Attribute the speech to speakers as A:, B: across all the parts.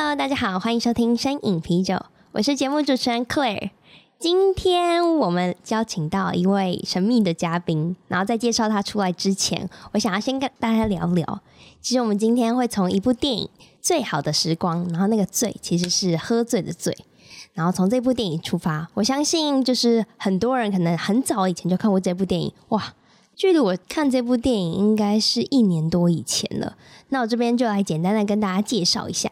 A: Hello，大家好，欢迎收听《声饮啤酒》，我是节目主持人 Claire。今天我们邀请到一位神秘的嘉宾，然后在介绍他出来之前，我想要先跟大家聊聊。其实我们今天会从一部电影《最好的时光》，然后那个“醉”其实是喝醉的“醉”，然后从这部电影出发。我相信，就是很多人可能很早以前就看过这部电影。哇，距离我看这部电影应该是一年多以前了。那我这边就来简单的跟大家介绍一下。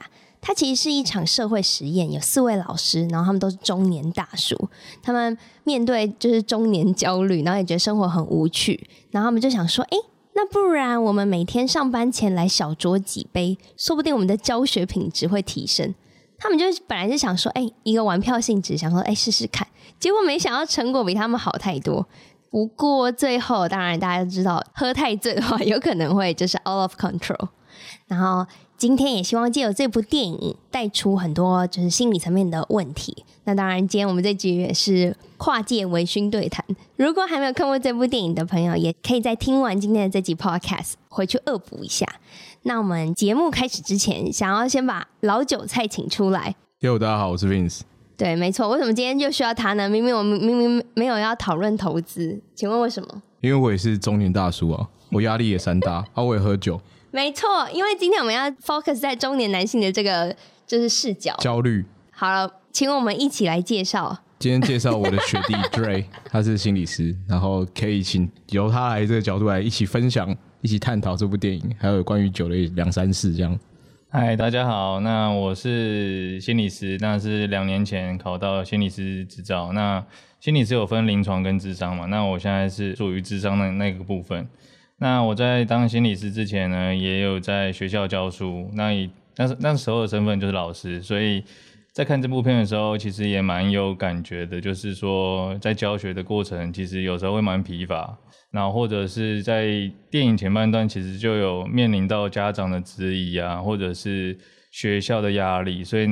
A: 它其实是一场社会实验，有四位老师，然后他们都是中年大叔，他们面对就是中年焦虑，然后也觉得生活很无趣，然后他们就想说，诶，那不然我们每天上班前来小酌几杯，说不定我们的教学品质会提升。他们就本来是想说，诶，一个玩票性质，想说，诶，试试看，结果没想到成果比他们好太多。不过最后，当然大家都知道，喝太醉的话，有可能会就是 out of control，然后。今天也希望借由这部电影带出很多就是心理层面的问题。那当然，今天我们这集也是跨界微醺对谈。如果还没有看过这部电影的朋友，也可以在听完今天的这集 Podcast 回去恶补一下。那我们节目开始之前，想要先把老韭菜请出来。
B: 哟，大家好，我是 Vince。
A: 对，没错。为什么今天就需要他呢？明明我们明明没有要讨论投资，请问为什么？
B: 因为我也是中年大叔啊，我压力也山大，啊，我也喝酒。
A: 没错，因为今天我们要 focus 在中年男性的这个就是视角，
B: 焦虑。
A: 好了，请我们一起来介绍。
B: 今天介绍我的学弟 Dre，他是心理师，然后可以请由他来这个角度来一起分享、一起探讨这部电影，还有关于酒的两三事这样。
C: 嗨，大家好，那我是心理师，那是两年前考到心理师执照。那心理师有分临床跟智商嘛？那我现在是属于智商的那个部分。那我在当心理师之前呢，也有在学校教书。那以那时那时候的身份就是老师，所以在看这部片的时候，其实也蛮有感觉的。就是说，在教学的过程，其实有时候会蛮疲乏。然后或者是在电影前半段，其实就有面临到家长的质疑啊，或者是学校的压力。所以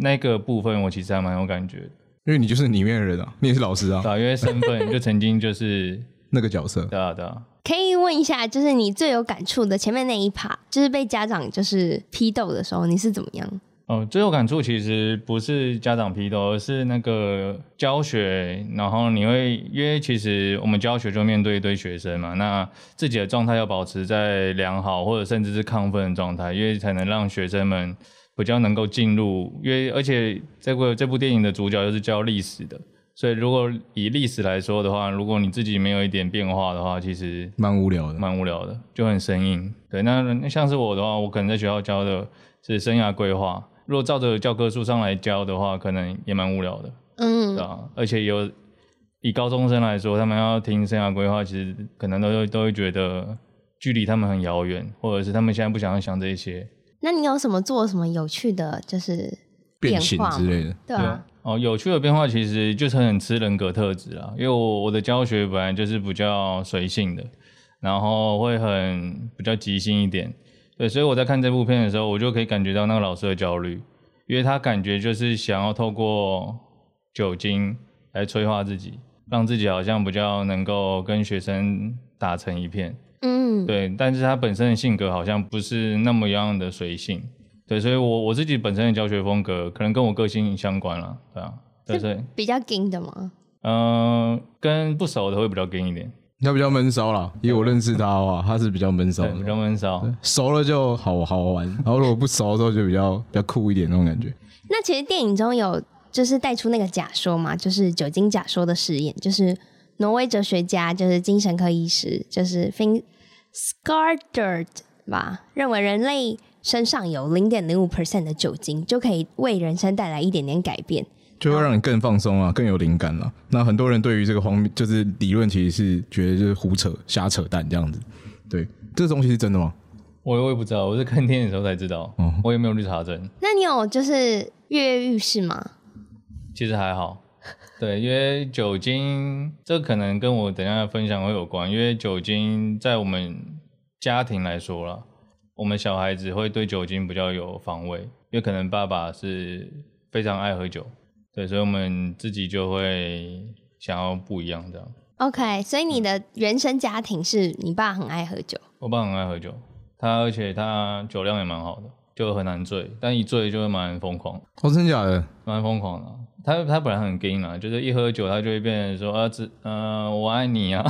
C: 那个部分，我其实还蛮有感觉的。
B: 因为你就是里面的人啊，你也是老师啊。
C: 对，因为身份就曾经就是
B: 那个角色。
C: 对啊，对啊。
A: 可以问一下，就是你最有感触的前面那一趴，就是被家长就是批斗的时候，你是怎么样？
C: 哦，最有感触其实不是家长批斗，而是那个教学。然后你会，因为其实我们教学就面对一堆学生嘛，那自己的状态要保持在良好或者甚至是亢奋的状态，因为才能让学生们比较能够进入。因为而且这个这部电影的主角又是教历史的。所以，如果以历史来说的话，如果你自己没有一点变化的话，其实
B: 蛮无聊的，
C: 蛮无聊的，就很生硬。对，那那像是我的话，我可能在学校教的是生涯规划，如果照着教科书上来教的话，可能也蛮无聊的。嗯，对啊。而且有以高中生来说，他们要听生涯规划，其实可能都都会觉得距离他们很遥远，或者是他们现在不想要想这些。
A: 那你有什么做什么有趣的，就是变形
B: 之类的？
A: 对啊。
C: 哦，有趣的变化其实就是很吃人格特质啊，因为我我的教学本来就是比较随性的，然后会很比较即兴一点，对，所以我在看这部片的时候，我就可以感觉到那个老师的焦虑，因为他感觉就是想要透过酒精来催化自己，让自己好像比较能够跟学生打成一片，嗯，对，但是他本身的性格好像不是那么样的随性。对，所以我，我我自己本身的教学风格可能跟我个性相关了，对啊，对对，
A: 比较硬的吗？
C: 嗯、呃，跟不熟的会比较硬一点。
B: 他比较闷骚啦，因为我认识他的话，他是比较闷骚，
C: 比较闷骚。
B: 熟了就好好玩，然后如果不熟的时候就比较比较酷一点那种感觉。
A: 那其实电影中有就是带出那个假说嘛，就是酒精假说的实验，就是挪威哲学家，就是精神科医师，就是 Finn Skardert 吧，认为人类。身上有零点零五 percent 的酒精，就可以为人生带来一点点改变，
B: 就会让你更放松啊，更有灵感了。那很多人对于这个荒就是理论，其实是觉得就是胡扯、瞎扯淡这样子。对，这个东西是真的吗？
C: 我我也不知道，我是看电影的时候才知道，
B: 嗯
C: 我也没有去查证。
A: 那你有就是跃跃欲试吗？
C: 其实还好，对，因为酒精这可能跟我等一下分享会有关，因为酒精在我们家庭来说啦，我们小孩子会对酒精比较有防卫，因为可能爸爸是非常爱喝酒，对，所以我们自己就会想要不一样这样。
A: OK，所以你的原生家庭是你爸很爱喝酒，
C: 我爸很爱喝酒，他而且他酒量也蛮好的，就很难醉，但一醉就会蛮疯狂，
B: 哦，真的假的？
C: 蛮疯狂的啊。他他本来很 gay 嘛，就是一喝酒他就会变成说儿子，呃，我爱你啊，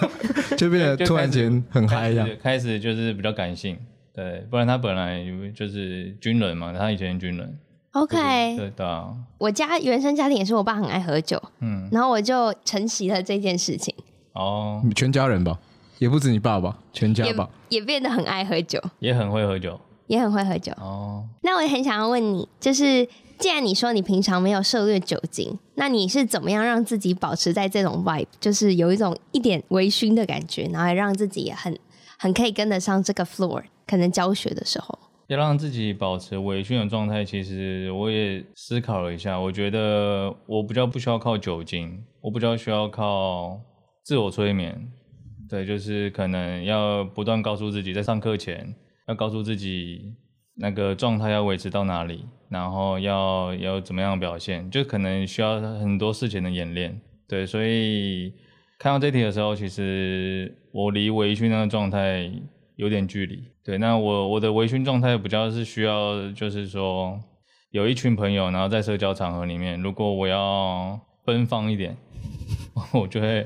B: 就变得突然间很嗨这样。
C: 开始就是比较感性，对，不然他本来就是军人嘛，他以前军人。
A: OK，
C: 对的啊，
A: 我家原生家庭也是我爸很爱喝酒，
C: 嗯，
A: 然后我就承袭了这件事情，
C: 哦，
B: 全家人吧，也不止你爸爸，全家
A: 也
B: 吧。
A: 也变得很爱喝酒，
C: 也很会喝酒，
A: 也很会喝酒。
C: 哦，
A: 那我也很想要问你，就是既然你说你平常没有涉猎酒精，那你是怎么样让自己保持在这种 vibe，就是有一种一点微醺的感觉，然后也让自己也很很可以跟得上这个 floor，可能教学的时候。
C: 要让自己保持微醺的状态，其实我也思考了一下，我觉得我比较不需要靠酒精，我比较需要靠自我催眠。对，就是可能要不断告诉自己，在上课前要告诉自己那个状态要维持到哪里，然后要要怎么样表现，就可能需要很多事情的演练。对，所以看到这题的时候，其实我离微醺那个状态有点距离。对，那我我的微醺状态比较是需要，就是说有一群朋友，然后在社交场合里面，如果我要奔放一点，我就会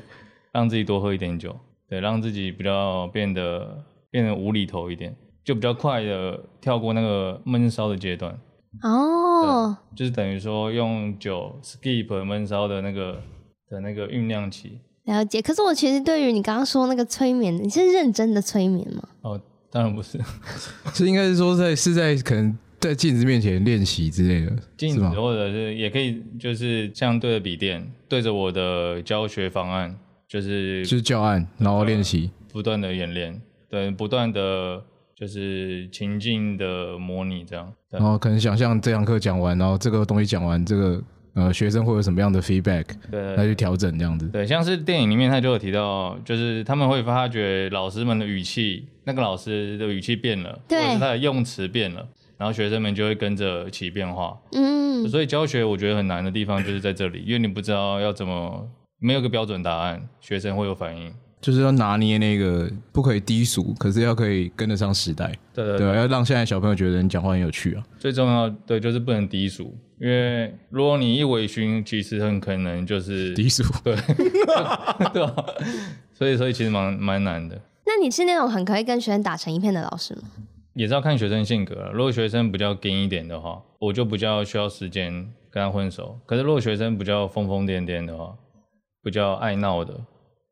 C: 让自己多喝一点酒，对，让自己比较变得变得无厘头一点，就比较快的跳过那个闷烧的阶段。
A: 哦，
C: 就是等于说用酒 skip 闷烧的那个的那个酝酿期。
A: 了解。可是我其实对于你刚刚说那个催眠，你是认真的催眠吗？
C: 哦，当然不是，
B: 是应该是说在是在可能在镜子面前练习之类的，
C: 镜子？或者是也可以，就是像对着笔电，对着我的教学方案，就是
B: 就是教案，然后练习。
C: 不断的演练，对，不断的就是情境的模拟这样。
B: 然后可能想象这堂课讲完，然后这个东西讲完，这个呃学生会有什么样的 feedback，
C: 对
B: 来去调整这样子。
C: 对，像是电影里面他就有提到，就是他们会发觉老师们的语气，那个老师的语气变了，
A: 对
C: 或者是他的用词变了，然后学生们就会跟着起变化。
A: 嗯，
C: 所以教学我觉得很难的地方就是在这里，因为你不知道要怎么，没有个标准答案，学生会有反应。
B: 就是要拿捏那个不可以低俗，可是要可以跟得上时代，对对要让现在小朋友觉得你讲话很有趣啊。
C: 最重要对就是不能低俗，因为如果你一微醺，其实很可能就是
B: 低俗，
C: 对 对吧？所以所以其实蛮蛮难的，
A: 那你是那种很可以跟学生打成一片的老师吗？
C: 也是要看学生性格了。如果学生比较硬一点的话，我就比较需要时间跟他混熟。可是如果学生比较疯疯癫癫的话，比较爱闹的，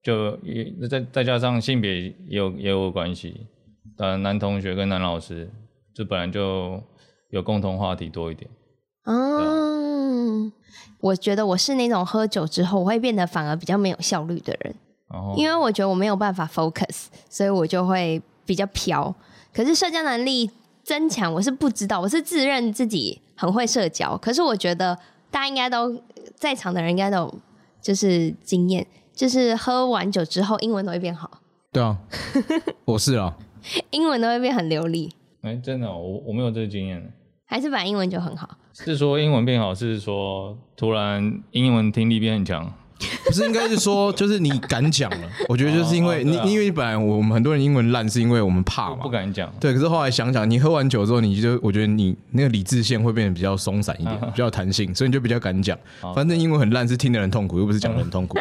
C: 就也再再加上性别也有也有关系。当然，男同学跟男老师，这本来就有共同话题多一点。
A: 嗯，我觉得我是那种喝酒之后我会变得反而比较没有效率的人，因为我觉得我没有办法 focus，所以我就会比较飘。可是社交能力增强，我是不知道，我是自认自己很会社交。可是我觉得大家应该都在场的人应该都有就是经验，就是喝完酒之后英文都会变好，
B: 对啊，我是啊，
A: 英文都会变很流利，
C: 哎，真的哦、我我没有这个经验。
A: 还是本来英文就很好。
C: 是说英文变好，是说突然英文听力变很强？
B: 不是应该是说，就是你敢讲了。我觉得就是因为你，
C: 哦哦对啊
B: 因为本来我们很多人英文烂，是因为我们怕嘛，
C: 不敢讲。
B: 对，可是后来想想，你喝完酒之后，你就我觉得你那个理智线会变得比较松散一点，比较有弹性，所以你就比较敢讲。反正英文很烂是听的人痛苦，又不是讲的人痛苦。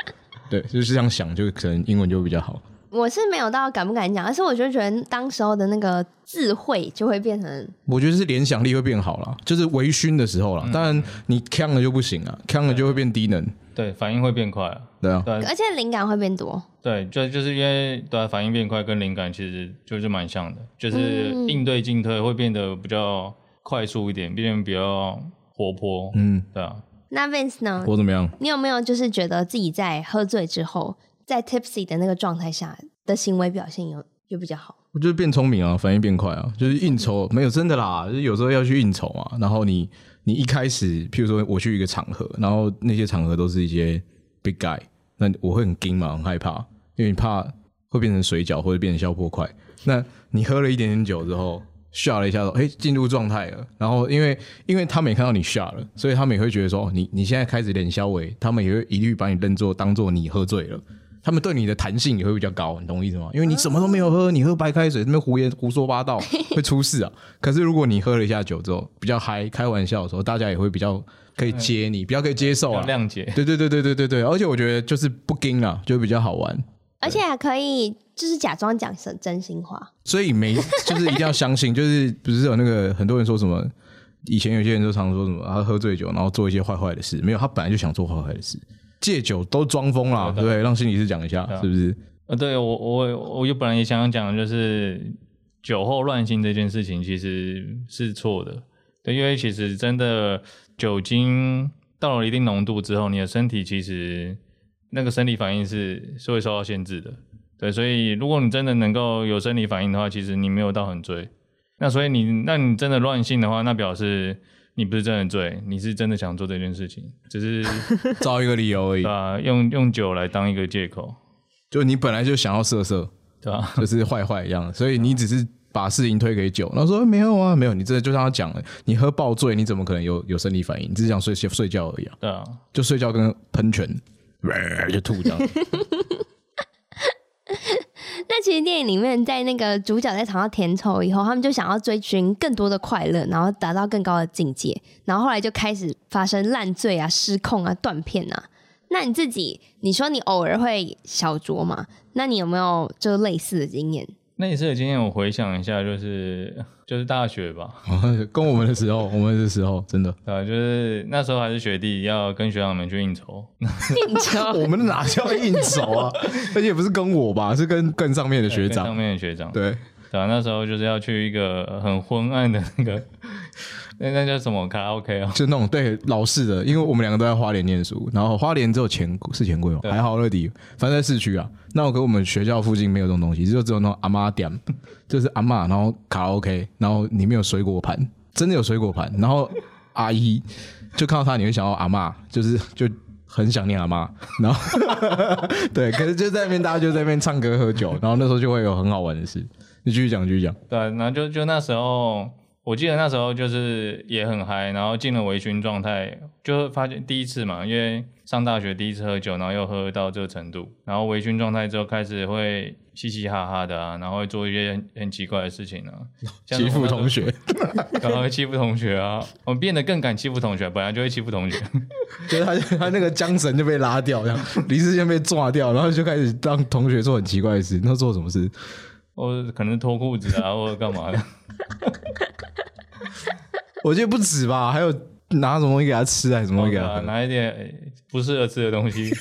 B: 对，就是这样想，就可能英文就会比较好。
A: 我是没有到敢不敢讲，而是我就觉得当时候的那个智慧就会变成
B: 我觉得是联想力会变好了，就是微醺的时候了。当然你呛了就不行了，呛了就会变低能。
C: 对，反应会变快啊。
B: 对啊，
C: 对
A: 而且灵感会变多。
C: 对，就就是因为对、啊、反应变快跟灵感其实就是蛮像的，就是应对进退会变得比较快速一点，变得比较活泼。
B: 嗯，
C: 对啊。
A: 那 Vince 呢？
B: 我怎么样？
A: 你有没有就是觉得自己在喝醉之后，在 tipsy 的那个状态下的行为表现有有比较好。
B: 我就是变聪明啊，反应变快啊，就是应酬没有真的啦，就是有时候要去应酬嘛。然后你你一开始，譬如说我去一个场合，然后那些场合都是一些 big guy，那我会很惊嘛，很害怕，因为你怕会变成水饺或者变成消破块。那你喝了一点点酒之后。吓了一下，说：“哎，进入状态了。”然后因为因为他们也看到你吓了，所以他们也会觉得说：“你你现在开始脸消微。”他们也会一律把你认作当做你喝醉了。他们对你的弹性也会比较高，你懂我意思吗？因为你什么都没有喝，你喝白开水，那边胡言胡说八道，会出事啊。可是如果你喝了一下酒之后比较嗨，开玩笑的时候，大家也会比较可以接你，比较可以接受啊，
C: 谅解。
B: 对对对对对对对，而且我觉得就是不惊啊，就比较好玩，
A: 而且还可以。就是假装讲真真心话，
B: 所以没就是一定要相信，就是不是有那个很多人说什么，以前有些人就常说什么，他喝醉酒然后做一些坏坏的事，没有，他本来就想做坏坏的事，借酒都装疯啦，对不对？让心理师讲一下，是不是？
C: 呃，对我我我就本来也想讲，就是酒后乱性这件事情其实是错的，对，因为其实真的酒精到了一定浓度之后，你的身体其实那个生理反应是是会受到限制的。对，所以如果你真的能够有生理反应的话，其实你没有到很醉。那所以你，那你真的乱性的话，那表示你不是真的醉，你是真的想做这件事情，只是
B: 找一个理由而已。
C: 对啊，用用酒来当一个借口，
B: 就你本来就想要色色，
C: 对吧？
B: 就是坏坏一样，所以你只是把事情推给酒，然后说没有啊，没有，你真的就像他讲了，你喝爆醉，你怎么可能有有生理反应？你只是想睡睡觉而已啊。
C: 对啊，
B: 就睡觉跟喷泉，就吐掉。
A: 那其实电影里面，在那个主角在尝到甜头以后，他们就想要追寻更多的快乐，然后达到更高的境界，然后后来就开始发生烂醉啊、失控啊、断片啊。那你自己，你说你偶尔会小酌嘛？那你有没有就类似的经验？
C: 那一次的经验，我回想一下，就是就是大学吧，
B: 跟我们的时候，我们的时候真的，
C: 对，就是那时候还是学弟，要跟学长们去应酬。
A: 应酬？
B: 我们哪叫应酬啊？而且不是跟我吧，是跟更上面的学长，
C: 上面的学长。
B: 对，
C: 对啊，那时候就是要去一个很昏暗的那个。那那叫什么卡拉 OK 哦？就那种对老式的，因为我们两个都在花莲念书，然后花莲只有钱是钱柜哦？还好乐迪，反正在市区啊。那我跟我们学校附近没有这种东西，就只有那种阿妈店，就是阿妈，然后卡拉 OK，然后里面有水果盘，真的有水果盘。然后阿姨就看到他，你会想到阿妈，就是就很想念阿妈。然后 对，可是就在那边，大家就在那边唱歌喝酒，然后那时候就会有很好玩的事。你继续讲，继续讲。对，然后就就那时候。我记得那时候就是也很嗨，然后进了微醺状态，就发现第一次嘛，因为上大学第一次喝酒，然后又喝到这个程度，然后微醺状态之后开始会嘻嘻哈哈的啊，然后会做一些很，很奇怪的事情啊，
B: 欺负同学，
C: 然后会欺负同学啊，我变得更敢欺负同学，本来就会欺负同学，
B: 就是他他那个缰绳就被拉掉，这样理智线被抓掉，然后就开始让同学做很奇怪的事，那做什么事？
C: 我可能脱裤子啊，或者干嘛的。
B: 我觉得不止吧，还有拿什么东西给他吃，还是什么东西给他喝？
C: 拿一点不适合吃的东西。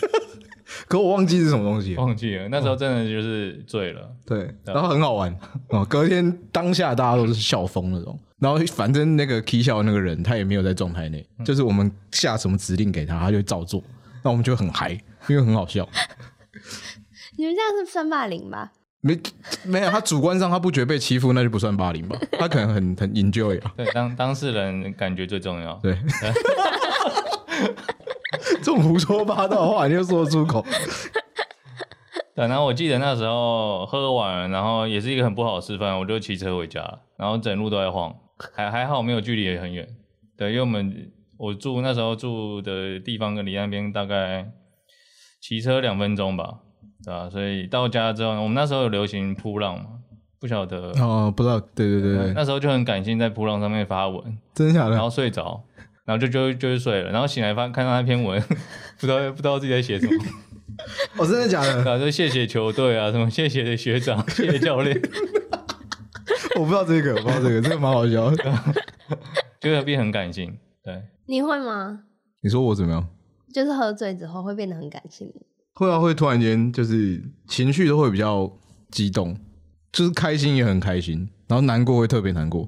B: 可我忘记是什么东西，
C: 忘记了。那时候真的就是醉了，
B: 对，然后很好玩哦。隔天当下大家都是笑疯那种，然后反正那个 K 笑的那个人他也没有在状态内，就是我们下什么指令给他，他就照做，那我们就很嗨，因为很好笑。
A: 你们这样是算霸凌吧？
B: 没没有，他主观上他不觉得被欺负，那就不算霸凌吧？他可能很很 enjoy 啊。
C: 对，当当事人感觉最重要。
B: 对，这种胡说八道的话你就说出口。
C: 对，然后我记得那时候喝完，然后也是一个很不好的示范，我就骑车回家，然后整路都在晃，还还好没有距离也很远。对，因为我们我住那时候住的地方跟离那边大概骑车两分钟吧。对啊，所以到家之后，我们那时候有流行扑浪嘛，不晓得
B: 哦，不知道，对对对对，
C: 那时候就很感性，在扑浪上面发文，
B: 真的假的？
C: 然后睡着，然后就就就睡了，然后醒来发看到那篇文，不知道不知道自己在写什么，
B: 哦，真的假的？
C: 啊，就谢谢球队啊，什么谢谢学长，谢谢教练，
B: 我不知道这个，我不知道这个，这个蛮好笑的，
C: 就会变很感性，对，
A: 你会吗？
B: 你说我怎么样？
A: 就是喝醉之后会变得很感性。
B: 会啊，会突然间就是情绪都会比较激动，就是开心也很开心，然后难过会特别难过。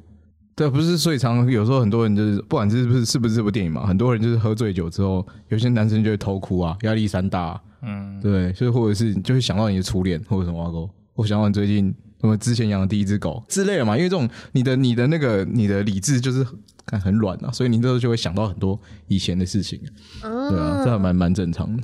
B: 对，不是，所以常有时候很多人就是不管是不是是不是这部电影嘛，很多人就是喝醉酒之后，有些男生就会偷哭啊，压力山大啊，嗯，对，所以或者是就会想到你的初恋或者什么啊，我想到你最近什么之前养的第一只狗之类的嘛。因为这种你的你的那个你的理智就是很很软啊，所以你这时候就会想到很多以前的事情。嗯，对啊，这还蛮蛮正常的。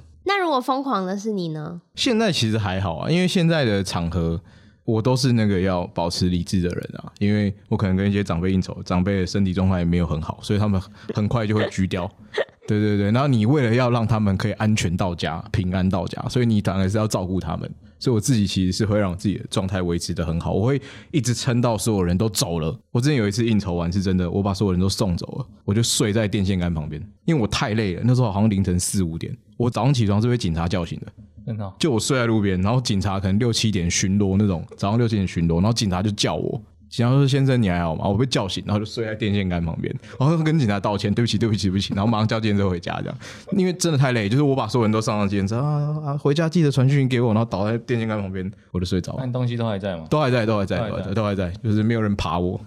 A: 那如果疯狂的是你呢？
B: 现在其实还好啊，因为现在的场合。我都是那个要保持理智的人啊，因为我可能跟一些长辈应酬，长辈的身体状况也没有很好，所以他们很快就会拘掉。对对对，然后你为了要让他们可以安全到家、平安到家，所以你当然是要照顾他们。所以我自己其实是会让我自己的状态维持得很好，我会一直撑到所有人都走了。我之前有一次应酬完是真的，我把所有人都送走了，我就睡在电线杆旁边，因为我太累了。那时候好像凌晨四五点，我早上起床是被警察叫醒的。就我睡在路边，然后警察可能六七点巡逻那种，早上六七点巡逻，然后警察就叫我，警察说：“先生，你还好吗？”我被叫醒，然后就睡在电线杆旁边，然后跟警察道歉：“对不起，对不起，对不起。”然后马上叫计程车回家，这样，因为真的太累，就是我把所有人都上了计程车啊啊，回家记得传讯给我，然后倒在电线杆旁边，我就睡着了。
C: 那东西都还在吗？
B: 都还在，都还在，都还在，都还在，就是没有人爬我。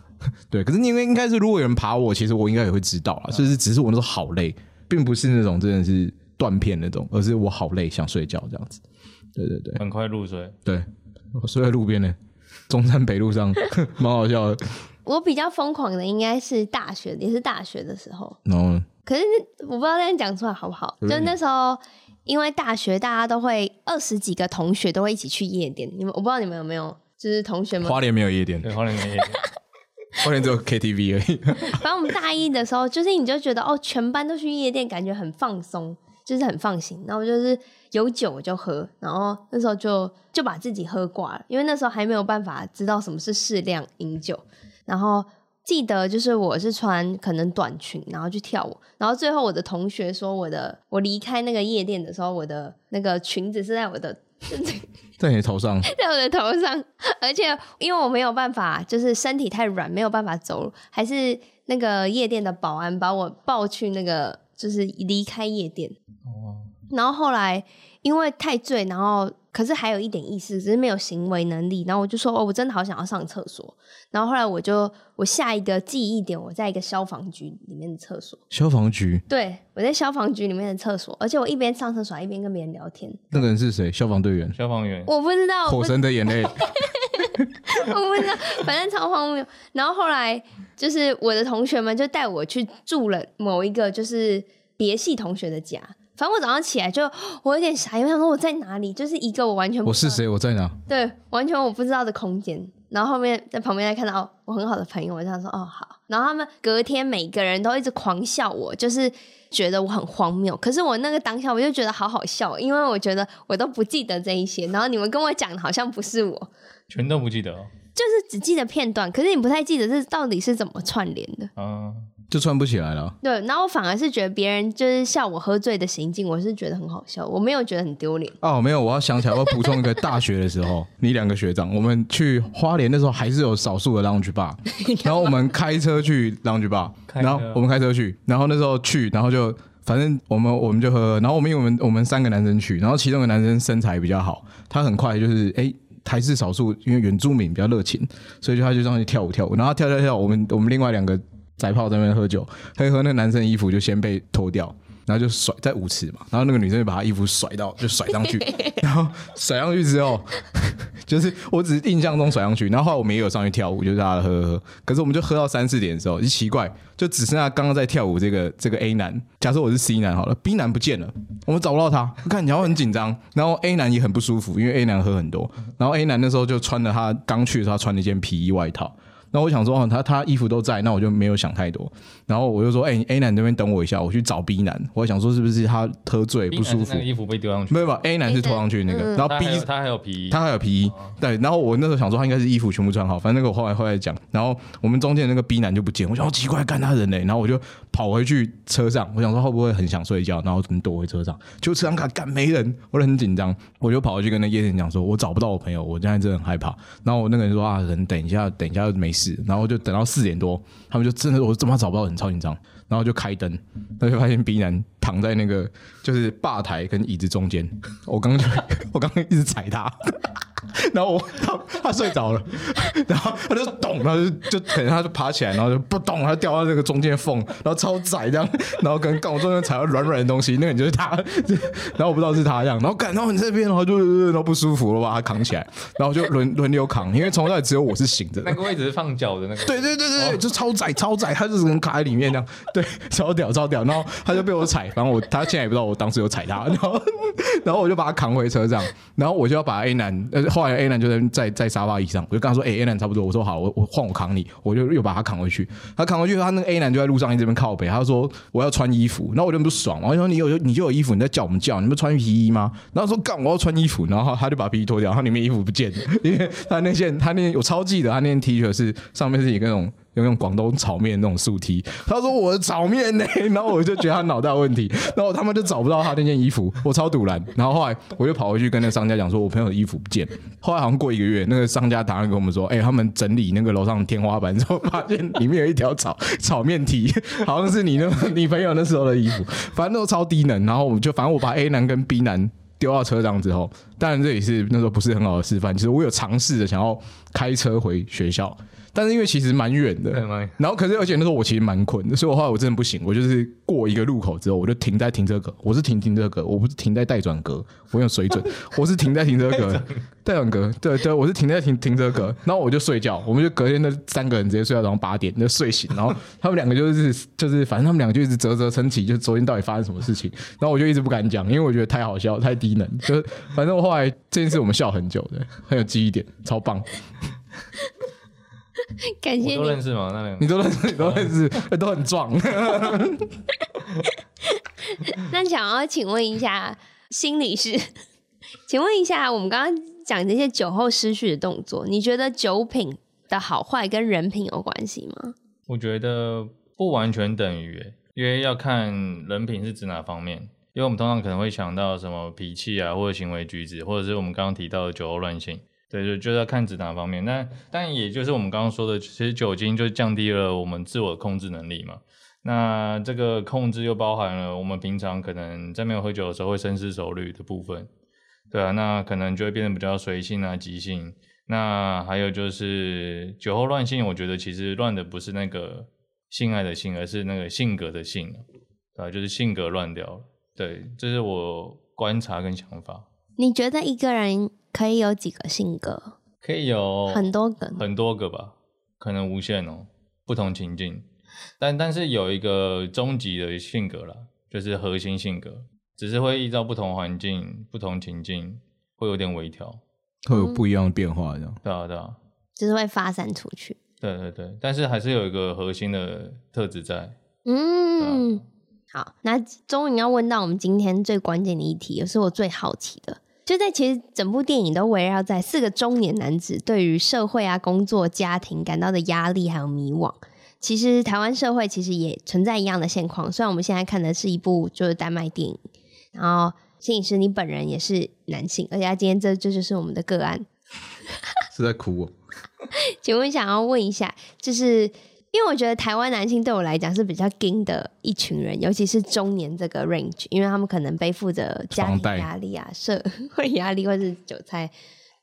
B: 对，可是因为应该是如果有人爬我，其实我应该也会知道啊，就是只是我那时候好累，并不是那种真的是断片那种，而是我好累，想睡觉这样子。对对对，
C: 很快入睡。
B: 对，我睡在路边呢，中山北路上，蛮好笑的。
A: 我比较疯狂的应该是大学，也是大学的时候。
B: 然后呢？
A: 可是我不知道这样讲出来好不好？就那时候，因为大学大家都会二十几个同学都会一起去夜店。你们我不知道你们有没有，就是同学们。
B: 花莲没有夜店，
C: 对，花莲没有夜店，
B: 花莲只有 KTV 而已。
A: 反正我们大一的时候，就是你就觉得哦，全班都去夜店，感觉很放松。就是很放心，然后就是有酒我就喝，然后那时候就就把自己喝挂了，因为那时候还没有办法知道什么是适量饮酒。然后记得就是我是穿可能短裙，然后去跳舞，然后最后我的同学说我的我离开那个夜店的时候，我的那个裙子是在我的
B: 在你头上，
A: 在我的头上，而且因为我没有办法，就是身体太软，没有办法走路，还是那个夜店的保安把我抱去那个就是离开夜店。然后后来因为太醉，然后可是还有一点意识，只是没有行为能力。然后我就说：“哦，我真的好想要上厕所。”然后后来我就我下一个记忆点，我在一个消防局里面的厕所。
B: 消防局？
A: 对，我在消防局里面的厕所，而且我一边上厕所还一边跟别人聊天。
B: 那个人是谁？消防队员？
C: 消防员？
A: 我不知道。
B: 火神的眼泪？
A: 我不知道，反正超荒谬。然后后来就是我的同学们就带我去住了某一个就是别系同学的家。反正我早上起来就我有点傻，因为想说我在哪里，就是一个我完全不知道
B: 我是谁，我在哪？
A: 对，完全我不知道的空间。然后后面在旁边再看到哦，我很好的朋友，我就想说哦好。然后他们隔天每个人都一直狂笑我，就是觉得我很荒谬。可是我那个当下我就觉得好好笑，因为我觉得我都不记得这一些，然后你们跟我讲的好像不是我，
C: 全都不记得哦，
A: 就是只记得片段。可是你不太记得这到底是怎么串联的
C: 啊？
B: 就串不起来了。
A: 对，然后我反而是觉得别人就是笑我喝醉的行径，我是觉得很好笑，我没有觉得很丢脸。
B: 哦，没有，我要想起来，我要补充一个，大学的时候，你两个学长，我们去花莲的时候，还是有少数的 lounge bar，然后我们开车去 lounge bar，然后我们开车去，然后那时候去，然后就反正我们我们就喝，然后我们因为我们我们三个男生去，然后其中一个男生身材比较好，他很快就是哎，还是少数，因为原住民比较热情，所以就他就上去跳舞跳舞，然后跳跳跳，我们我们另外两个。宅炮在那边喝酒，喝一喝，那个男生衣服就先被脱掉，然后就甩在舞池嘛，然后那个女生就把他衣服甩到，就甩上去，然后甩上去之后，就是我只是印象中甩上去，然后后来我们也有上去跳舞，就是大家喝喝喝，可是我们就喝到三四点的时候，就奇怪，就只剩下刚刚在跳舞这个这个 A 男，假设我是 C 男好了，B 男不见了，我们找不到他，看然后很紧张，然后 A 男也很不舒服，因为 A 男喝很多，然后 A 男那时候就穿了他刚去的时候他穿了一件皮衣外套。那我想说，哦，他他衣服都在，那我就没有想太多。然后我就说，哎，A 男那边等我一下，我去找 B 男。我想说，是不是他喝醉不舒服？
C: 那个衣服被丢上去？
B: 没有吧，A 男是拖上去那个，然后 B
C: 他还有皮衣，
B: 他还有皮衣。对，然后我那时候想说，他应该是衣服全部穿好。反正那个我后来后来讲，然后我们中间那个 B 男就不见，我想好奇怪，干他人嘞。然后我就跑回去车上，我想说会不会很想睡觉，然后躲回车上，就车上看干没人，我就很紧张，我就跑回去跟那夜店讲说，我找不到我朋友，我现在真的很害怕。然后我那个人说啊，人等一下，等一下没事。然后就等到。四点多，他们就真的，我怎么找不到人，超紧张。然后就开灯，那就发现 B 男躺在那个就是吧台跟椅子中间。我刚刚就 我刚刚一直踩他，然后我他他睡着了，然后他就咚，然后就就可能他就爬起来，然后就不咚，他掉到那个中间缝，然后超窄这样，然后可能刚我中间踩到软软的东西，那个人就是他，然后我不知道是他这样，然后赶到你这边，然后就然后不舒服了，我把他扛起来，然后就轮轮流扛，因为从头到尾只有我是醒着的。
C: 那个位置是放脚的那个。
B: 对对对对对，就超窄超窄，他就只能卡在里面这样，对，超屌超屌，然后他就被我踩，然后我他现在也不知道我当时有踩他，然后然后我就把他扛回车上，然后我就要把 A 男，呃，后来 A 男就在在在沙发椅上，我就跟他说，哎、，A 男差不多，我说好，我我换我扛你，我就又把他扛回去，他扛回去，他那个 A 男就在路上一直边靠北，他说我要穿衣服，然后我就不爽，我就说你有你就有衣服，你在叫我们叫，你们穿皮衣吗？然后说干，我要穿衣服，然后他就把皮衣脱掉，然后里面衣服不见了，因为他那件他那件我超记得，他那件 T 恤是上面是一个那种。用用广东炒面那种素 T，他说我的炒面呢，然后我就觉得他脑袋有问题，然后他们就找不到他那件衣服，我超赌烂，然后后来我就跑回去跟那个商家讲说，我朋友的衣服不见，后来好像过一个月，那个商家打电话跟我们说，哎、他们整理那个楼上天花板之后，发现里面有一条炒炒面 T，好像是你那你朋友那时候的衣服，反正都超低能，然后我们就反正我把 A 男跟 B 男丢到车上之后，当然这也是那时候不是很好的示范，其实我有尝试着想要开车回学校。但是因为其实蛮远的，然后可是而且那时候我其实蛮困的，所以我后来我真的不行，我就是过一个路口之后，我就停在停车格，我是停停车格，我不是停在待转格，我有水准，我是停在停车格，待转格，对对，我是停在停停车格，然后我就睡觉，我们就隔天那三个人直接睡到早上八点就睡醒，然后他们两个就是就是反正他们两个就一直啧啧称奇，就昨天到底发生什么事情，然后我就一直不敢讲，因为我觉得太好笑，太低能，就是反正我后来这件事我们笑很久的，很有记忆点，超棒。
A: 感谢你。
C: 都认识吗？那两个
B: 你都认识，你都认识，都很壮。
A: 那想要请问一下心理师，请问一下，我们刚刚讲这些酒后失序的动作，你觉得酒品的好坏跟人品有关系吗？
C: 我觉得不完全等于，因为要看人品是指哪方面。因为我们通常可能会想到什么脾气啊，或者行为举止，或者是我们刚刚提到的酒后乱性。对，就就要看指哪方面。那但也就是我们刚刚说的，其实酒精就降低了我们自我控制能力嘛。那这个控制又包含了我们平常可能在没有喝酒的时候会深思熟虑的部分，对啊，那可能就会变得比较随性啊、即兴。那还有就是酒后乱性，我觉得其实乱的不是那个性爱的性，而是那个性格的性，啊，就是性格乱掉了。对，这是我观察跟想法。
A: 你觉得一个人可以有几个性格？
C: 可以有
A: 很多个，
C: 很多个吧，可能无限哦，不同情境。但但是有一个终极的性格啦，就是核心性格，只是会依照不同环境、不同情境，会有点微调，
B: 会有不一样的变化，这样。
C: 对啊，对啊，
A: 就是会发散出去。
C: 对对对，但是还是有一个核心的特质在。
A: 嗯，好，那终于要问到我们今天最关键的议题，也是我最好奇的。就在其实整部电影都围绕在四个中年男子对于社会啊、工作、家庭感到的压力还有迷惘。其实台湾社会其实也存在一样的现况，虽然我们现在看的是一部就是丹麦电影。然后，摄影师你本人也是男性，而且他今天这这就是我们的个案，
B: 是在哭哦。
A: 请问想要问一下，就是。因为我觉得台湾男性对我来讲是比较硬的一群人，尤其是中年这个 range，因为他们可能背负着家庭压力啊、社会压力，或是韭菜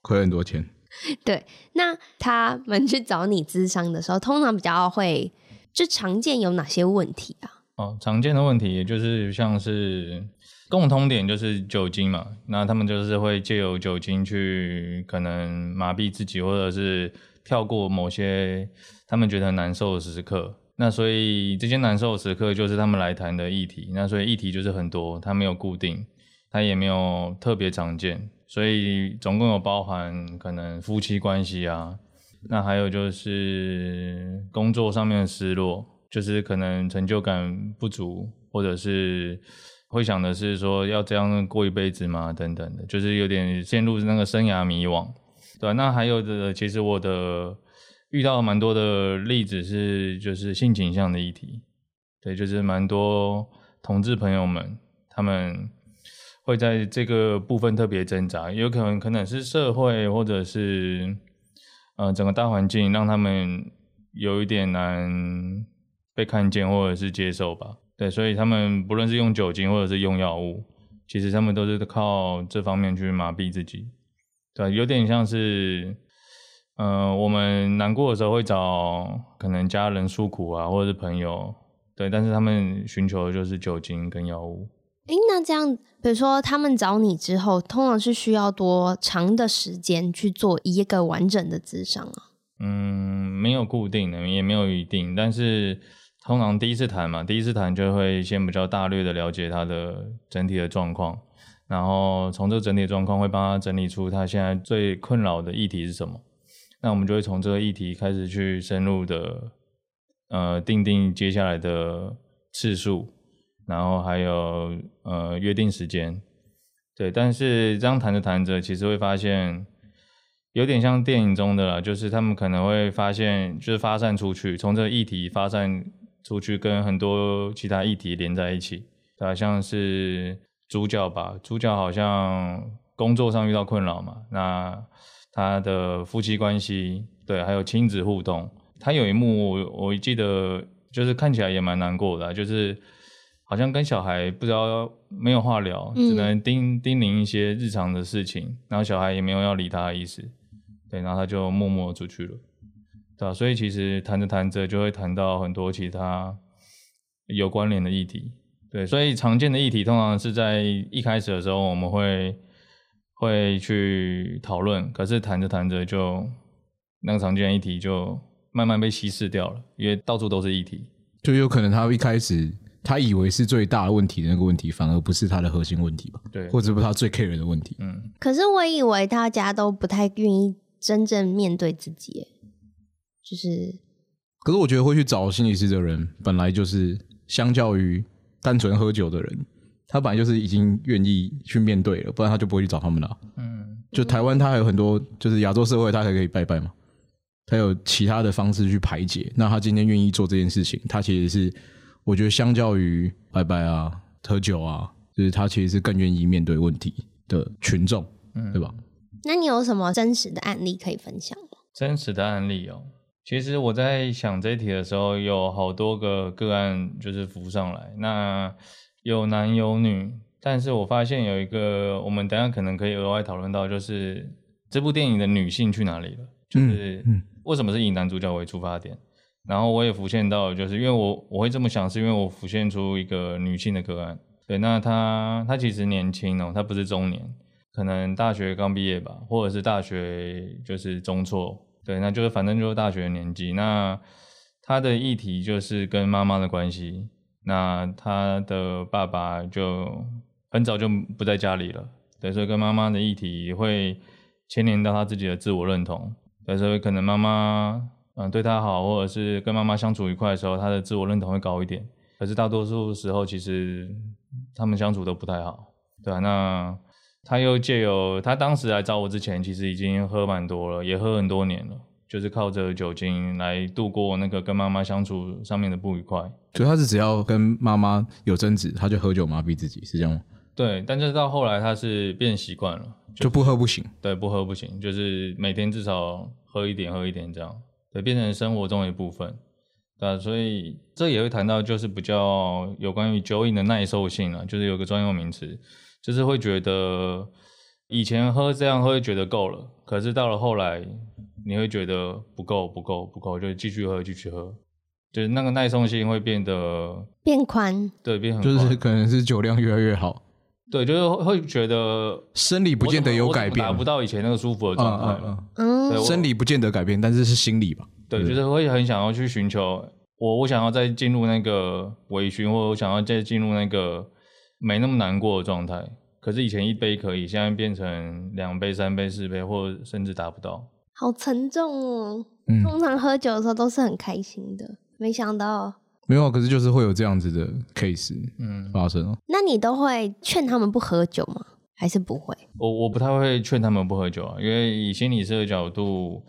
B: 亏很多钱。
A: 对，那他们去找你咨商的时候，通常比较会就常见有哪些问题啊？
C: 哦，常见的问题也就是像是共通点就是酒精嘛，那他们就是会借由酒精去可能麻痹自己，或者是跳过某些。他们觉得很难受的时刻，那所以这些难受的时刻就是他们来谈的议题。那所以议题就是很多，它没有固定，它也没有特别常见，所以总共有包含可能夫妻关系啊，那还有就是工作上面的失落，就是可能成就感不足，或者是会想的是说要这样过一辈子吗？等等的，就是有点陷入那个生涯迷惘。对，那还有的，其实我的。遇到蛮多的例子是，就是性倾向的议题，对，就是蛮多同志朋友们，他们会在这个部分特别挣扎，有可能可能是社会或者是呃整个大环境让他们有一点难被看见或者是接受吧，对，所以他们不论是用酒精或者是用药物，其实他们都是靠这方面去麻痹自己。对，有点像是，呃，我们难过的时候会找可能家人诉苦啊，或者是朋友，对，但是他们寻求的就是酒精跟药物。
A: 诶，那这样，比如说他们找你之后，通常是需要多长的时间去做一个完整的咨商啊？
C: 嗯，没有固定的，也没有一定，但是通常第一次谈嘛，第一次谈就会先比较大略的了解他的整体的状况，然后从这个整体的状况会帮他整理出他现在最困扰的议题是什么，那我们就会从这个议题开始去深入的，呃，定定接下来的次数。然后还有呃约定时间，对，但是这样谈着谈着，其实会发现有点像电影中的啦，就是他们可能会发现，就是发散出去，从这个议题发散出去，跟很多其他议题连在一起，好像是主角吧，主角好像工作上遇到困扰嘛，那他的夫妻关系，对，还有亲子互动，他有一幕我我记得就是看起来也蛮难过的，就是。好像跟小孩不知道没有话聊，嗯、只能叮叮咛一些日常的事情，然后小孩也没有要理他的意思，对，然后他就默默出去了，对吧？所以其实谈着谈着就会谈到很多其他有关联的议题，对，所以常见的议题通常是在一开始的时候我们会会去讨论，可是谈着谈着就那个常见的议题就慢慢被稀释掉了，因为到处都是议题，
B: 就有可能他一开始。他以为是最大的问题的那个问题，反而不是他的核心问题吧？
C: 对，
B: 或者不是他最 care 的问题。
C: 嗯。
A: 可是我以为大家都不太愿意真正面对自己，就是。
B: 可是我觉得会去找心理师的人，本来就是相较于单纯喝酒的人，他本来就是已经愿意去面对了，不然他就不会去找他们了。
C: 嗯。
B: 就台湾，他还有很多，就是亚洲社会，他还可以拜拜嘛，他有其他的方式去排解。那他今天愿意做这件事情，他其实是。我觉得相较于拜拜啊、喝酒啊，就是他其实是更愿意面对问题的群众，嗯，对吧？
A: 那你有什么真实的案例可以分享吗？
C: 真实的案例哦，其实我在想这一题的时候，有好多个个案就是浮上来，那有男有女，但是我发现有一个，我们等下可能可以额外讨论到，就是这部电影的女性去哪里了？就是为什么是以男主角为出发点？然后我也浮现到，就是因为我我会这么想，是因为我浮现出一个女性的个案。对，那她她其实年轻哦，她不是中年，可能大学刚毕业吧，或者是大学就是中辍。对，那就是反正就是大学的年纪。那她的议题就是跟妈妈的关系。那他的爸爸就很早就不在家里了，对，所以跟妈妈的议题会牵连到她自己的自我认同。对，所以可能妈妈。嗯，对他好，或者是跟妈妈相处愉快的时候，他的自我认同会高一点。可是大多数时候，其实他们相处都不太好，对啊，那他又借由他当时来找我之前，其实已经喝蛮多了，也喝很多年了，就是靠着酒精来度过那个跟妈妈相处上面的不愉快。
B: 所以他是只要跟妈妈有争执，他就喝酒麻痹自己，是这样吗？
C: 对，但是到后来他是变习惯了，
B: 就不喝不行。
C: 对，不喝不行，就是每天至少喝一点，喝一点这样。对，变成生活中的一部分，对啊，所以这也会谈到，就是比较有关于酒瘾的耐受性啊，就是有个专用名词，就是会觉得以前喝这样喝觉得够了，可是到了后来你会觉得不够不够不够，就继续喝继续喝，就是那个耐受性会变得
A: 变宽，
C: 对，变很宽，
B: 就是可能是酒量越来越好。
C: 对，就是会觉得
B: 生理不见得有改变，
C: 达不到以前那个舒服的状态了。
A: 嗯，
C: 对，
B: 生理不见得改变，但是是心理吧？
C: 对，对就是会很想要去寻求我，我想要再进入那个微醺，或者我想要再进入那个没那么难过的状态。可是以前一杯可以，现在变成两杯、三杯、四杯，或甚至达不到。
A: 好沉重哦。嗯，通常喝酒的时候都是很开心的，没想到。
B: 没有，可是就是会有这样子的 case，嗯，发生。
A: 那你都会劝他们不喝酒吗？还是不会？
C: 我我不太会劝他们不喝酒啊，因为以心理师的角度，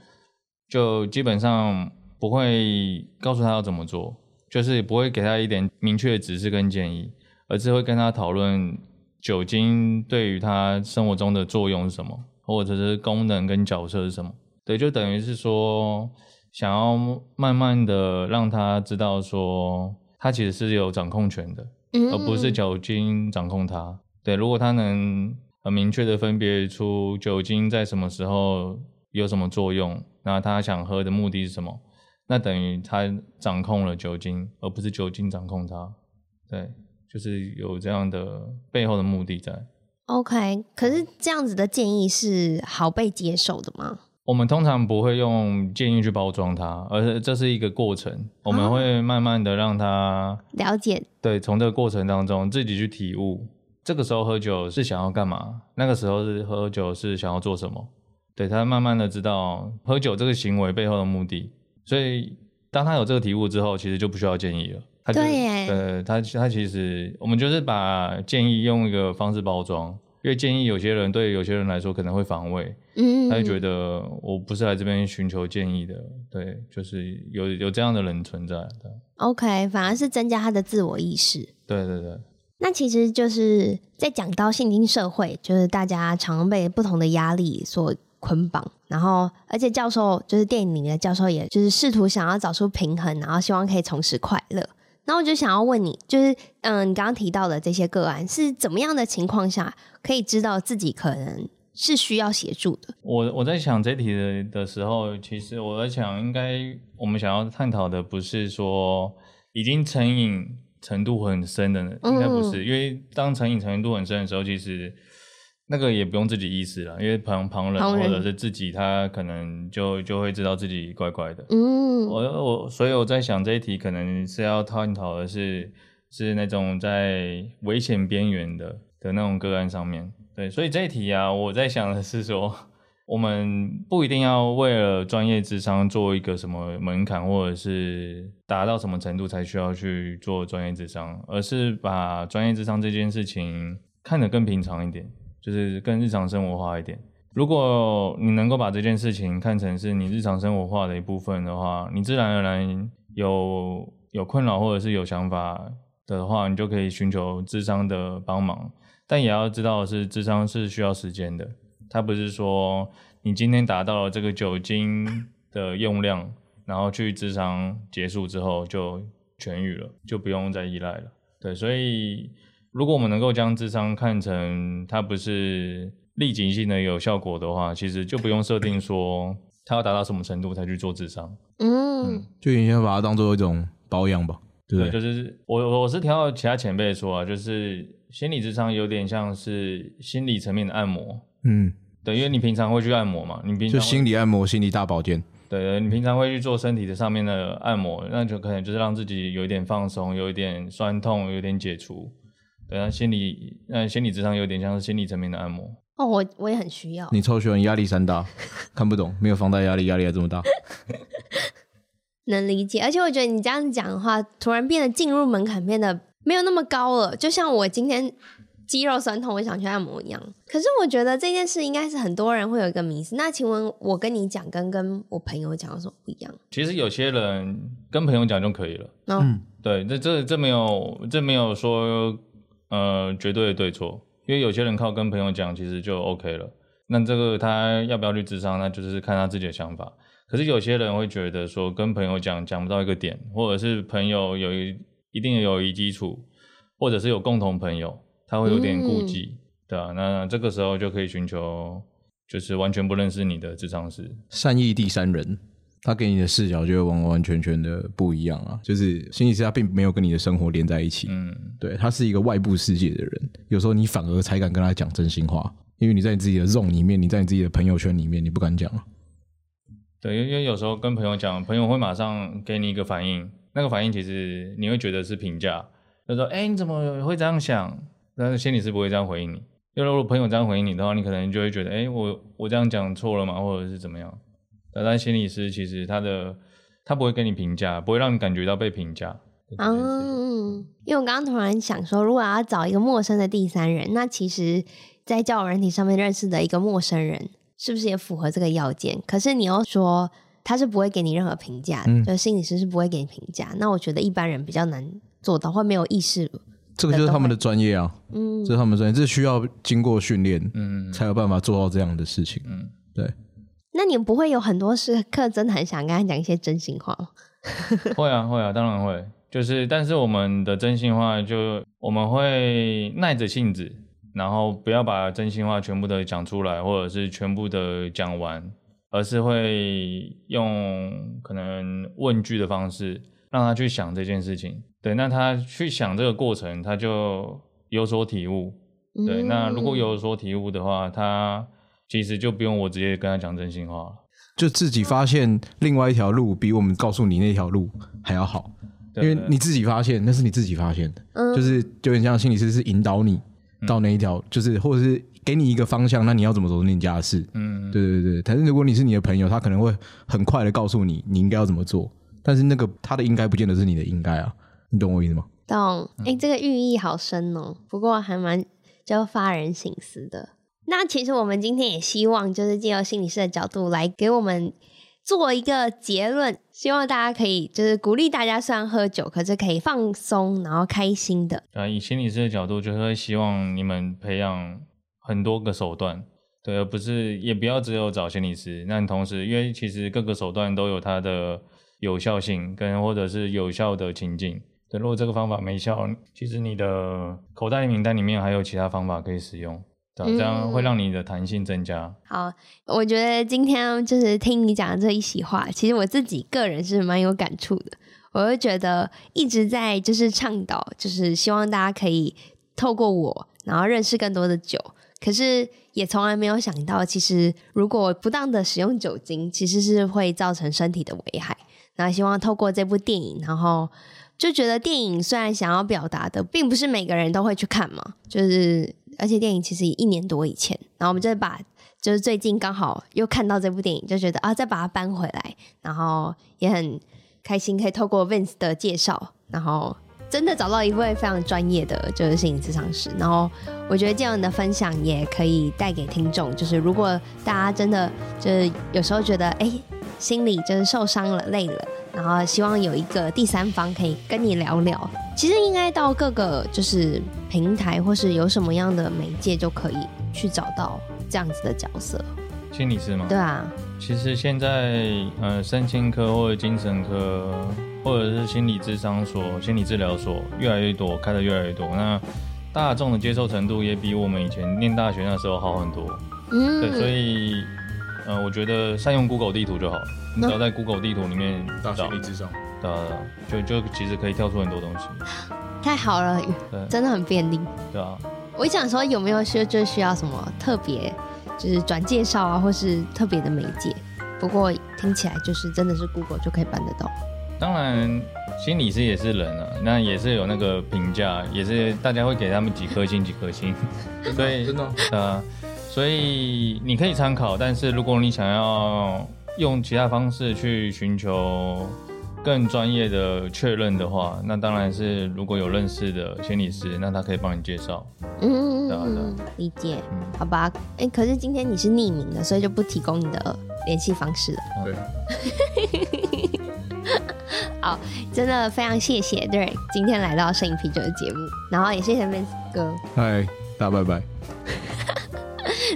C: 就基本上不会告诉他要怎么做，就是不会给他一点明确的指示跟建议，而是会跟他讨论酒精对于他生活中的作用是什么，或者是功能跟角色是什么。对，就等于是说。想要慢慢的让他知道说，他其实是有掌控权的，嗯嗯，而不是酒精掌控他。对，如果他能很明确的分别出酒精在什么时候有什么作用，那他想喝的目的是什么？那等于他掌控了酒精，而不是酒精掌控他。对，就是有这样的背后的目的在。
A: OK，可是这样子的建议是好被接受的吗？
C: 我们通常不会用建议去包装它，而是这是一个过程，我们会慢慢的让他
A: 了解。
C: 对，从这个过程当中自己去体悟，这个时候喝酒是想要干嘛？那个时候是喝酒是想要做什么？对，他慢慢的知道喝酒这个行为背后的目的，所以当他有这个体悟之后，其实就不需要建议了。他就
A: 对
C: 呃，他他其实我们就是把建议用一个方式包装。因为建议有些人对有些人来说可能会防卫，嗯，他就觉得我不是来这边寻求建议的，对，就是有有这样的人存在。对
A: ，OK，反而是增加他的自我意识。
C: 对对对。
A: 那其实就是在讲到现今社会，就是大家常被不同的压力所捆绑，然后而且教授就是电影里面的教授，也就是试图想要找出平衡，然后希望可以重拾快乐。那我就想要问你，就是嗯、呃，你刚刚提到的这些个案是怎么样的情况下可以知道自己可能是需要协助的？
C: 我我在想这题的的时候，其实我在想，应该我们想要探讨的不是说已经成瘾程度很深的，应该不是，嗯、因为当成瘾程度很深的时候，其实。那个也不用自己意识了，因为旁旁人或者是自己，他可能就就会知道自己怪怪的。嗯，我我所以我在想这一题可能是要探讨的是是那种在危险边缘的的那种个案上面。对，所以这一题啊，我在想的是说，我们不一定要为了专业智商做一个什么门槛，或者是达到什么程度才需要去做专业智商，而是把专业智商这件事情看得更平常一点。就是更日常生活化一点。如果你能够把这件事情看成是你日常生活化的一部分的话，你自然而然有有困扰或者是有想法的话，你就可以寻求智商的帮忙。但也要知道的是，智商是需要时间的。它不是说你今天达到了这个酒精的用量，然后去智商结束之后就痊愈了，就不用再依赖了。对，所以。如果我们能够将智商看成它不是立即性的有效果的话，其实就不用设定说它要达到什么程度才去做智商。嗯，
B: 就你先把它当做一种保养吧，对
C: 对？就是我我是听到其他前辈说啊，就是心理智商有点像是心理层面的按摩。嗯，对，因为你平常会去按摩嘛，你平常就
B: 心理按摩、心理大保健。
C: 对，你平常会去做身体的上面的按摩，那就可能就是让自己有一点放松，有一点酸痛，有一点解除。对啊，心理，呃，心理智商有点像是心理层面的按摩。
A: 哦，我我也很需要。
B: 你超喜欢压力山大，看不懂，没有房贷压力，压力还这么大。
A: 能理解，而且我觉得你这样讲的话，突然变得进入门槛变得没有那么高了。就像我今天肌肉酸痛，我想去按摩一样。可是我觉得这件事应该是很多人会有一个迷思。那请问，我跟你讲，跟跟我朋友讲有什么不一样？
C: 其实有些人跟朋友讲就可以了。嗯，对，这这这没有，这没有说。呃，绝对的对错，因为有些人靠跟朋友讲，其实就 OK 了。那这个他要不要去智商，那就是看他自己的想法。可是有些人会觉得说，跟朋友讲讲不到一个点，或者是朋友有一一定的友谊基础，或者是有共同朋友，他会有点顾忌，嗯、对啊，那这个时候就可以寻求，就是完全不认识你的智商师，
B: 善意第三人。他给你的视角就会完完全全的不一样啊！就是心理师他并没有跟你的生活连在一起，嗯，对，他是一个外部世界的人。有时候你反而才敢跟他讲真心话，因为你在你自己的 zone 里面，你在你自己的朋友圈里面，你不敢讲啊。
C: 对，因为有时候跟朋友讲，朋友会马上给你一个反应，那个反应其实你会觉得是评价，他说：“哎，你怎么会这样想？”但是心理师不会这样回应你。因为如果朋友这样回应你的话，你可能就会觉得：“哎，我我这样讲错了吗？或者是怎么样？”但心理师其实他的他不会跟你评价，不会让你感觉到被评价。
A: 嗯，因为我刚刚突然想说，如果要找一个陌生的第三人，那其实，在交友软体上面认识的一个陌生人，是不是也符合这个要件？可是你又说他是不会给你任何评价，嗯，就心理师是不会给你评价。那我觉得一般人比较难做到，会没有意识。
B: 这个就是他们的专业啊，嗯，这是他们的专业，这需要经过训练，嗯，才有办法做到这样的事情，嗯，对。
A: 那你们不会有很多时刻真的很想跟他讲一些真心话吗？
C: 会啊，会啊，当然会。就是，但是我们的真心话就我们会耐着性子，然后不要把真心话全部的讲出来，或者是全部的讲完，而是会用可能问句的方式让他去想这件事情。对，那他去想这个过程，他就有所体悟。对，嗯、那如果有所体悟的话，他其实就不用我直接跟他讲真心话了，
B: 就自己发现另外一条路比我们告诉你那条路还要好。因为你自己发现，那是你自己发现的，嗯、就是就很像心理师是引导你到那一条，嗯、就是或者是给你一个方向，那你要怎么走是你家的事。嗯，对对对。但是如果你是你的朋友，他可能会很快的告诉你你应该要怎么做，但是那个他的应该不见得是你的应该啊，你懂我意思吗？
A: 懂。哎、欸，这个寓意好深哦，不过还蛮就发人省思的。那其实我们今天也希望就是借由心理师的角度来给我们。做一个结论，希望大家可以就是鼓励大家，虽然喝酒，可是可以放松，然后开心的。
C: 啊，以心理师的角度，就是会希望你们培养很多个手段，对，而不是也不要只有找心理师。那同时，因为其实各个手段都有它的有效性，跟或者是有效的情境。对，如果这个方法没效，其实你的口袋名单里面还有其他方法可以使用。这样会让你的弹性增加。
A: 嗯。好，我觉得今天就是听你讲的这一席话，其实我自己个人是蛮有感触的。我会觉得一直在就是倡导，就是希望大家可以透过我，然后认识更多的酒。可是也从来没有想到，其实如果不当的使用酒精，其实是会造成身体的危害。然后希望透过这部电影，然后就觉得电影虽然想要表达的，并不是每个人都会去看嘛，就是。而且电影其实一年多以前，然后我们就把就是最近刚好又看到这部电影，就觉得啊，再把它搬回来，然后也很开心可以透过 Vince 的介绍，然后真的找到一位非常专业的就是心理咨商师，然后我觉得这样的分享也可以带给听众，就是如果大家真的就是有时候觉得哎，心里就是受伤了、累了。然后希望有一个第三方可以跟你聊聊。其实应该到各个就是平台或是有什么样的媒介就可以去找到这样子的角色。
C: 心理师吗？
A: 对啊。
C: 其实现在呃，身心科或者精神科或者是心理智商所、心理治疗所越来越多，开的越来越多。那大众的接受程度也比我们以前念大学那时候好很多。嗯。对，所以呃，我觉得善用 Google 地图就好。你只要在 Google 地图里面找心理咨商，对，就就其实可以跳出很多东西。
A: 太好了，对真的很便利。
C: 对啊，
A: 我想说有没有需就需要什么特别，就是转介绍啊，或是特别的媒介？不过听起来就是真的是 Google 就可以办得到。
C: 当然，心理师也是人啊，那也是有那个评价，也是大家会给他们几颗星几颗星。所以真的，呃，所以你可以参考，但是如果你想要。用其他方式去寻求更专业的确认的话，那当然是如果有认识的心理师，那他可以帮你介绍。
A: 嗯，对嗯，理解。嗯，好吧。哎、欸，可是今天你是匿名的，所以就不提供你的联系方式了。对。好，真的非常谢谢 Derek 今天来到摄影啤酒的节目，然后也谢谢 Vince 哥。
B: 嗨，大家拜拜。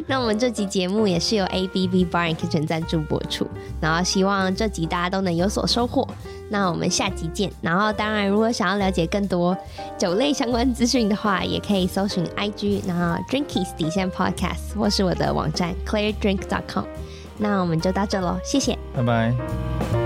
A: 那我们这集节目也是由 A B B Bar and Kitchen 赞助播出，然后希望这集大家都能有所收获。那我们下集见。然后当然，如果想要了解更多酒类相关资讯的话，也可以搜寻 IG，然后 Drinkies 底线 Podcast，或是我的网站 ClearDrink.com。那我们就到这喽，谢谢，
C: 拜拜。